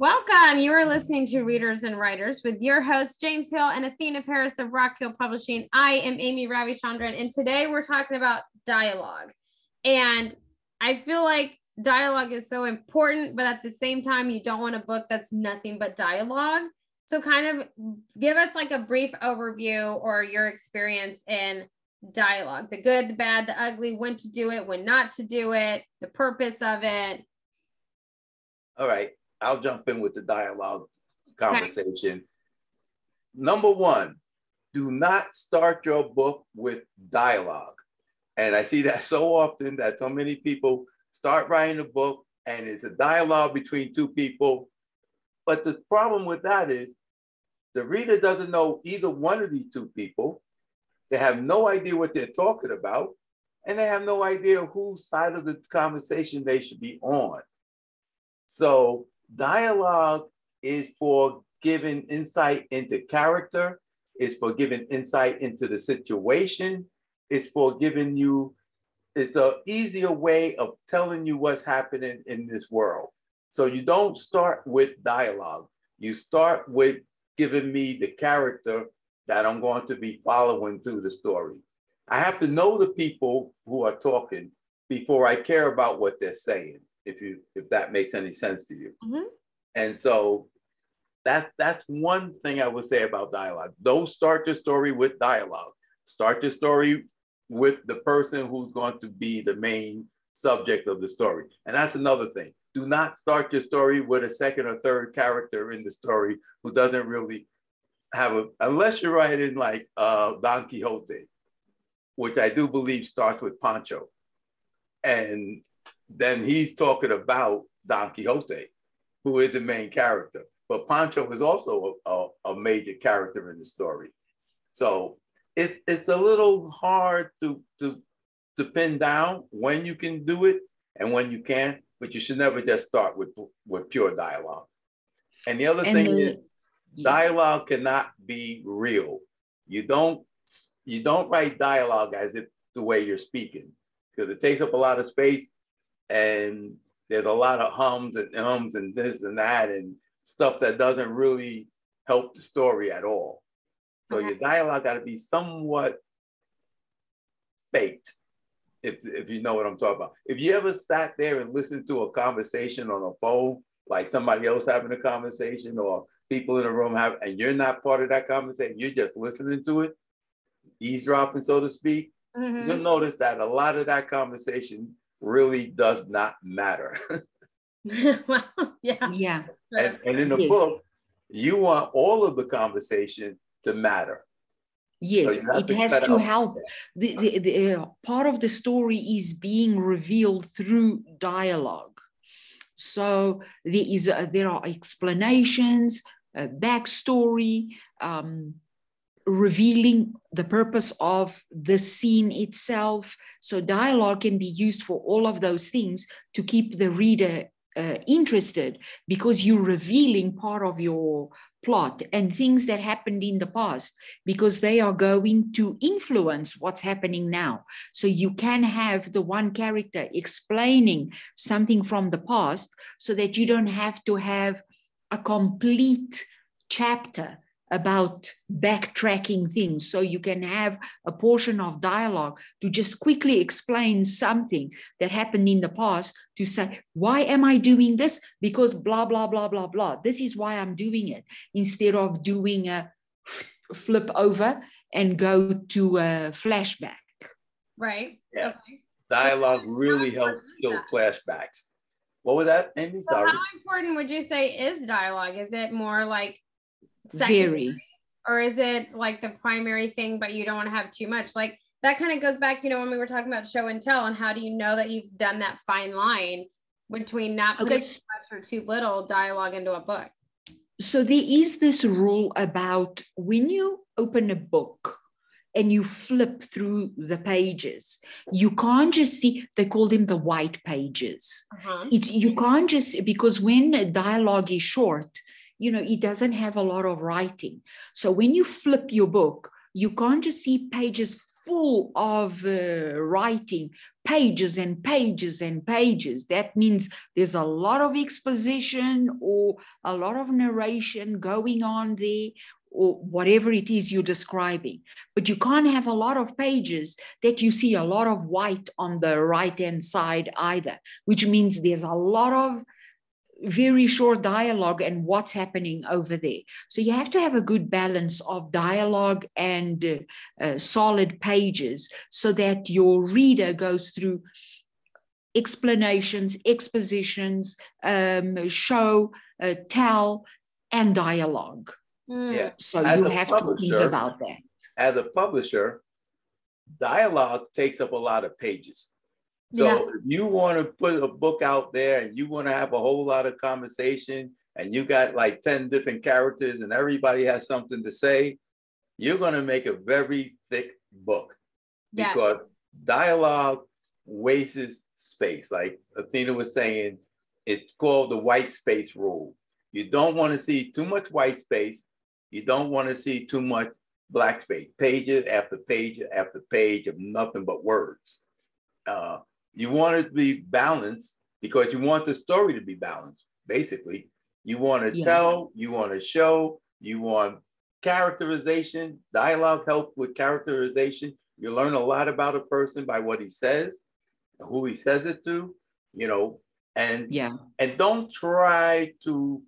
Welcome. You are listening to Readers and Writers with your hosts, James Hill and Athena Paris of Rock Hill Publishing. I am Amy Ravichandran, and today we're talking about dialogue. And I feel like dialogue is so important, but at the same time, you don't want a book that's nothing but dialogue. So, kind of give us like a brief overview or your experience in dialogue the good, the bad, the ugly, when to do it, when not to do it, the purpose of it. All right. I'll jump in with the dialogue conversation. Okay. Number one, do not start your book with dialogue. And I see that so often that so many people start writing a book and it's a dialogue between two people. But the problem with that is the reader doesn't know either one of these two people. They have no idea what they're talking about, and they have no idea whose side of the conversation they should be on. So dialogue is for giving insight into character, it's for giving insight into the situation, it's for giving you, it's an easier way of telling you what's happening in this world. So you don't start with dialogue. You start with giving me the character that I'm going to be following through the story. I have to know the people who are talking before I care about what they're saying if you if that makes any sense to you. Mm-hmm. And so that's that's one thing I would say about dialogue. Don't start your story with dialogue. Start your story with the person who's going to be the main subject of the story. And that's another thing. Do not start your story with a second or third character in the story who doesn't really have a, unless you're writing like uh, Don Quixote, which I do believe starts with Pancho. And then he's talking about Don Quixote, who is the main character. But Pancho is also a, a, a major character in the story. So it's it's a little hard to to to pin down when you can do it and when you can't, but you should never just start with with pure dialogue. And the other and thing the, is dialogue cannot be real. You don't you don't write dialogue as if the way you're speaking because it takes up a lot of space and there's a lot of hums and ums and this and that and stuff that doesn't really help the story at all. So okay. your dialogue got to be somewhat faked, if, if you know what I'm talking about. If you ever sat there and listened to a conversation on a phone, like somebody else having a conversation or people in a room have, and you're not part of that conversation, you're just listening to it, eavesdropping, so to speak, mm-hmm. you'll notice that a lot of that conversation really does not matter. well, yeah. Yeah. And, and in the yes. book, you want all of the conversation to matter. Yes, so it to has to help. The, the, the uh, part of the story is being revealed through dialogue. So there is a, there are explanations, a backstory, um, revealing the purpose of the scene itself. So, dialogue can be used for all of those things to keep the reader uh, interested because you're revealing part of your plot and things that happened in the past because they are going to influence what's happening now. So you can have the one character explaining something from the past so that you don't have to have a complete chapter about backtracking things. So you can have a portion of dialogue to just quickly explain something that happened in the past to say, why am I doing this? Because blah, blah, blah, blah, blah. This is why I'm doing it instead of doing a flip over and go to a flashback. Right. Yeah. Okay. Dialogue really helps kill flashbacks. What was that, Amy? So Sorry. How important would you say is dialogue? Is it more like very or is it like the primary thing but you don't want to have too much like that kind of goes back you know when we were talking about show and tell and how do you know that you've done that fine line between not putting okay. too much or too little dialogue into a book so there is this rule about when you open a book and you flip through the pages you can't just see they call them the white pages uh-huh. it, you can't just because when a dialogue is short you know, it doesn't have a lot of writing. So when you flip your book, you can't just see pages full of uh, writing, pages and pages and pages. That means there's a lot of exposition or a lot of narration going on there, or whatever it is you're describing. But you can't have a lot of pages that you see a lot of white on the right hand side either, which means there's a lot of very short dialogue and what's happening over there. So you have to have a good balance of dialogue and uh, uh, solid pages so that your reader goes through explanations, expositions, um, show, uh, tell, and dialogue. Mm. Yeah. So as you have to think about that. As a publisher, dialogue takes up a lot of pages. So yeah. if you want to put a book out there and you want to have a whole lot of conversation and you got like 10 different characters and everybody has something to say, you're going to make a very thick book yeah. because dialogue wastes space. Like Athena was saying, it's called the white space rule. You don't want to see too much white space. You don't want to see too much black space, pages after page after page of nothing but words. Uh, you want it to be balanced because you want the story to be balanced, basically. You want to yeah. tell, you want to show, you want characterization, dialogue help with characterization. You learn a lot about a person by what he says, who he says it to, you know, and yeah, and don't try to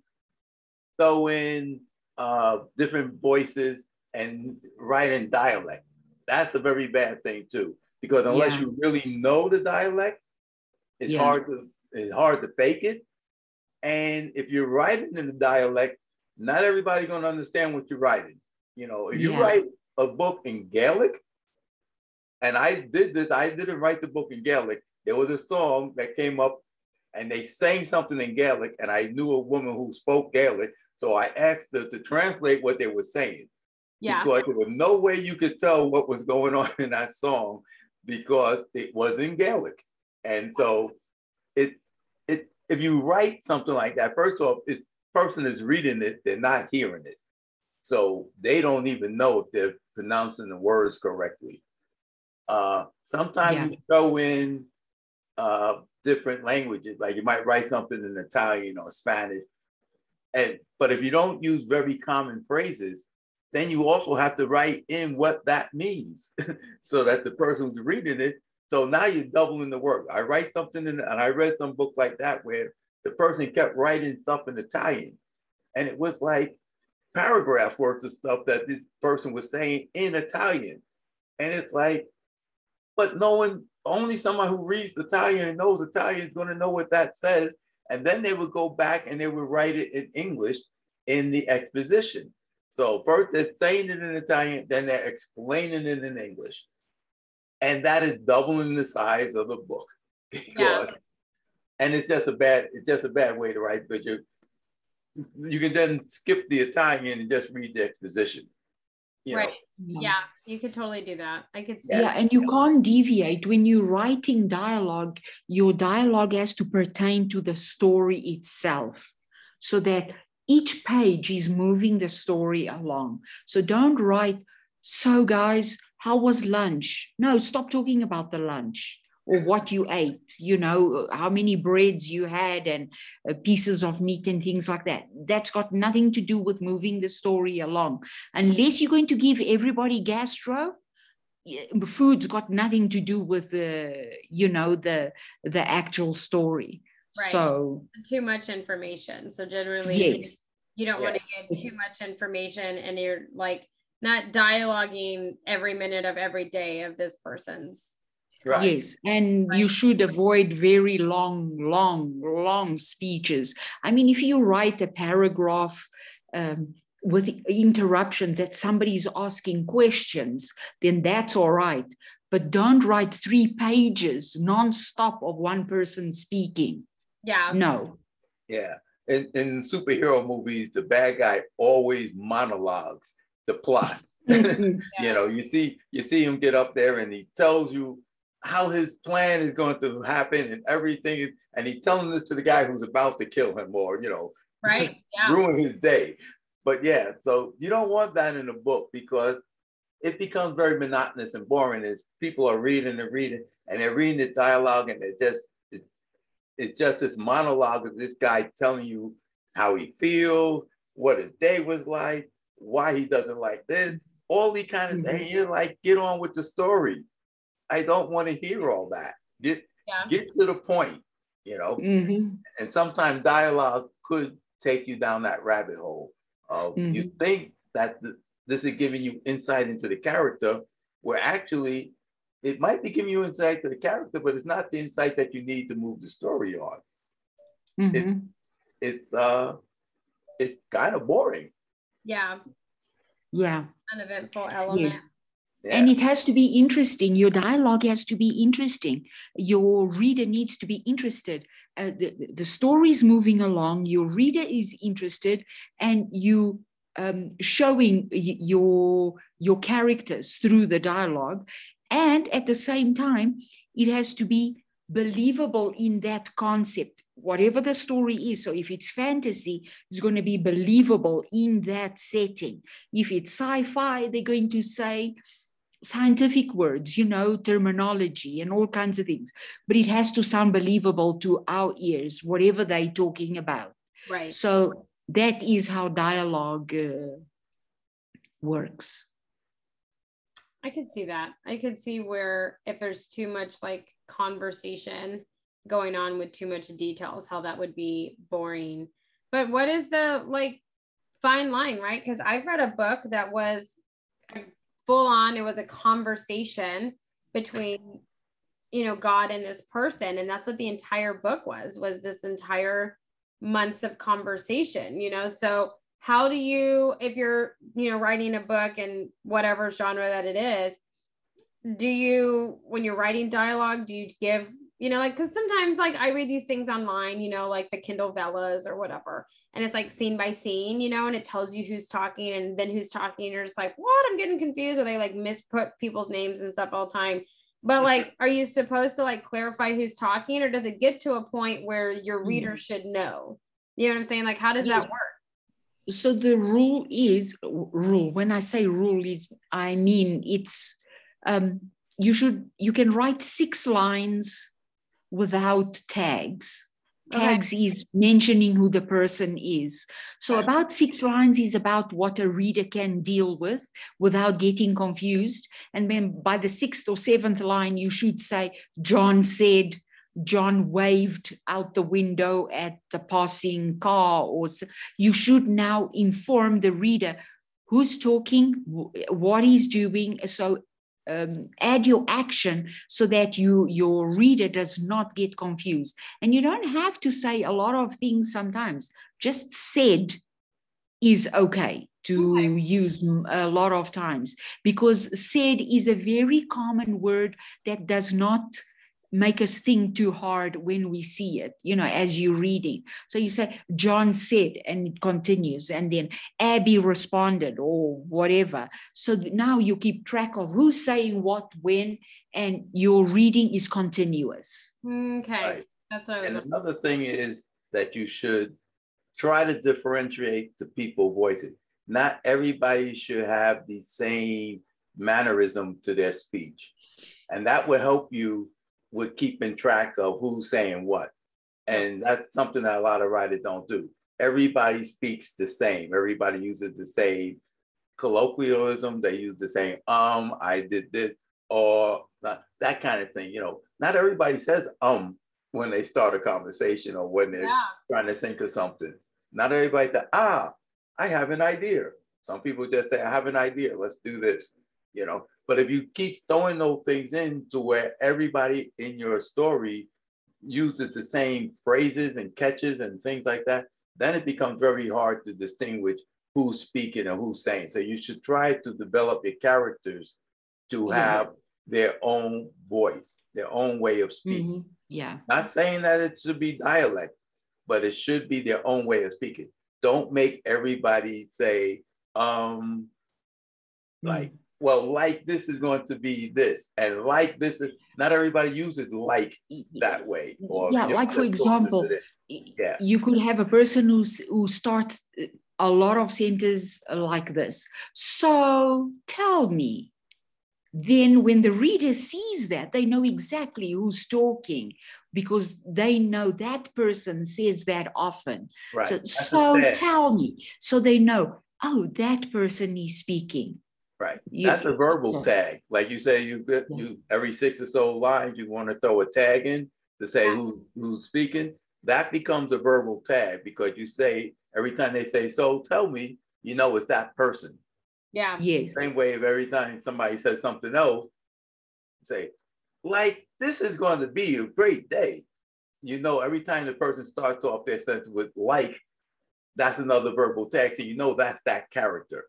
throw in uh, different voices and write in dialect. That's a very bad thing too because unless yeah. you really know the dialect, it's yeah. hard to it's hard to fake it. And if you're writing in the dialect, not everybody's gonna understand what you're writing. You know, if you yeah. write a book in Gaelic, and I did this, I didn't write the book in Gaelic. There was a song that came up and they sang something in Gaelic, and I knew a woman who spoke Gaelic. So I asked her to translate what they were saying. Yeah. Because there was no way you could tell what was going on in that song because it was in Gaelic. And so it it if you write something like that, first off, if person is reading it, they're not hearing it. So they don't even know if they're pronouncing the words correctly. Uh, sometimes yeah. you throw in uh, different languages, like you might write something in Italian or Spanish. And but if you don't use very common phrases, then you also have to write in what that means so that the person who's reading it. So now you're doubling the work. I write something in, and I read some book like that where the person kept writing stuff in Italian. And it was like paragraph worth of stuff that this person was saying in Italian. And it's like, but no one, only someone who reads Italian and knows Italian is going to know what that says. And then they would go back and they would write it in English in the exposition. So first they're saying it in Italian, then they're explaining it in English. And that is doubling the size of the book. Because, yeah. and it's just a bad, it's just a bad way to write, but you you can then skip the Italian and just read the exposition. You right. Know. Yeah, you could totally do that. I could see. Yeah, and you can't deviate when you're writing dialogue. Your dialogue has to pertain to the story itself, so that each page is moving the story along. So don't write, so guys, how was lunch? No, stop talking about the lunch or what you ate, you know, how many breads you had and uh, pieces of meat and things like that. That's got nothing to do with moving the story along. Unless you're going to give everybody gastro, food's got nothing to do with the, you know, the the actual story. Right. So too much information. So generally, yes. you don't want to get too much information, and you're like not dialoguing every minute of every day of this person's. Right. Yes, and right. you should avoid very long, long, long speeches. I mean, if you write a paragraph um, with interruptions that somebody's asking questions, then that's all right. But don't write three pages nonstop of one person speaking. Yeah. No. Yeah. In, in superhero movies, the bad guy always monologues the plot. yeah. You know, you see you see him get up there and he tells you how his plan is going to happen and everything, and he's telling this to the guy who's about to kill him or you know, right, yeah. ruin his day. But yeah, so you don't want that in a book because it becomes very monotonous and boring as people are reading and reading and they're reading the dialogue and they're just it, it's just this monologue of this guy telling you how he feels, what his day was like, why he doesn't like this, all these kind of mm-hmm. things. You're like, get on with the story. I don't want to hear all that. Get yeah. get to the point, you know. Mm-hmm. And sometimes dialogue could take you down that rabbit hole. Uh, mm-hmm. You think that the, this is giving you insight into the character, where actually it might be giving you insight to the character, but it's not the insight that you need to move the story on. Mm-hmm. It's it's uh it's kind of boring. Yeah. Yeah. Uneventful element. Yes. Yeah. And it has to be interesting. Your dialogue has to be interesting. Your reader needs to be interested. Uh, the, the story is moving along. Your reader is interested, and you um, showing your your characters through the dialogue, and at the same time, it has to be believable in that concept whatever the story is. So if it's fantasy, it's going to be believable in that setting. If it's sci-fi, they're going to say scientific words, you know, terminology and all kinds of things. But it has to sound believable to our ears, whatever they're talking about. Right. So that is how dialogue uh, works. I could see that. I could see where if there's too much like conversation going on with too much details, how that would be boring. But what is the like fine line, right? Because I've read a book that was uh, full on, it was a conversation between you know god and this person and that's what the entire book was was this entire months of conversation you know so how do you if you're you know writing a book and whatever genre that it is do you when you're writing dialogue do you give you know like because sometimes like i read these things online you know like the kindle vellas or whatever and it's like scene by scene you know and it tells you who's talking and then who's talking and you're just like what? I'm getting confused. Or they like misput people's names and stuff all the time. But like are you supposed to like clarify who's talking or does it get to a point where your reader mm-hmm. should know? You know what i'm saying? Like how does that work so the rule is rule when i say rule is i mean it's um, you should you can write six lines without tags. Tags okay. is mentioning who the person is. So about six lines is about what a reader can deal with without getting confused. And then by the sixth or seventh line you should say john said John waved out the window at the passing car, or you should now inform the reader who's talking, what he's doing. So um, add your action so that you your reader does not get confused. And you don't have to say a lot of things sometimes. Just said is okay to okay. use a lot of times because said is a very common word that does not make us think too hard when we see it, you know, as you're reading. So you say, John said, and it continues, and then Abby responded, or whatever. So now you keep track of who's saying what when, and your reading is continuous. Okay. Right. That's what and another thing is that you should try to differentiate the people voices. Not everybody should have the same mannerism to their speech. And that will help you with keeping track of who's saying what. And that's something that a lot of writers don't do. Everybody speaks the same. Everybody uses the same colloquialism. They use the same um, I did this, or that kind of thing. You know, not everybody says um when they start a conversation or when they're yeah. trying to think of something. Not everybody says, ah, I have an idea. Some people just say, I have an idea. Let's do this. You know, but if you keep throwing those things in to where everybody in your story uses the same phrases and catches and things like that, then it becomes very hard to distinguish who's speaking and who's saying. So you should try to develop your characters to have their own voice, their own way of speaking. Mm-hmm. Yeah. Not saying that it should be dialect, but it should be their own way of speaking. Don't make everybody say, um, mm-hmm. like well, like this is going to be this, and like this is not everybody uses like that way. Or yeah, like for example, yeah. you could have a person who's who starts uh, a lot of sentences like this. So tell me, then when the reader sees that, they know exactly who's talking because they know that person says that often. Right. So, so tell me. So they know, oh, that person is speaking. Right. You, That's a verbal yeah. tag. Like you say, you you every six or so lines, you want to throw a tag in to say who, who's speaking. That becomes a verbal tag because you say every time they say, so tell me, you know it's that person. Yeah. Yes. Same way if every time somebody says something else, say, like this is going to be a great day. You know, every time the person starts off their sentence with like, that's another verbal tag. So you know that's that character.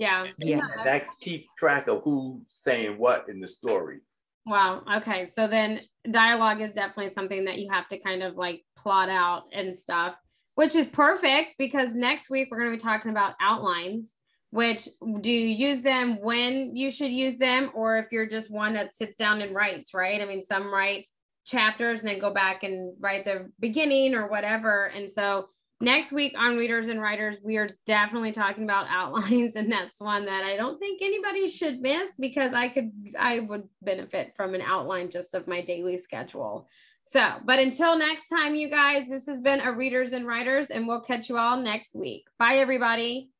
Yeah. Yeah. That keeps track of who's saying what in the story. Wow. Okay. So then dialogue is definitely something that you have to kind of like plot out and stuff, which is perfect because next week we're going to be talking about outlines which do you use them when you should use them or if you're just one that sits down and writes right i mean some write chapters and then go back and write the beginning or whatever and so next week on readers and writers we are definitely talking about outlines and that's one that i don't think anybody should miss because i could i would benefit from an outline just of my daily schedule. So but until next time you guys this has been a readers and writers and we'll catch you all next week. Bye everybody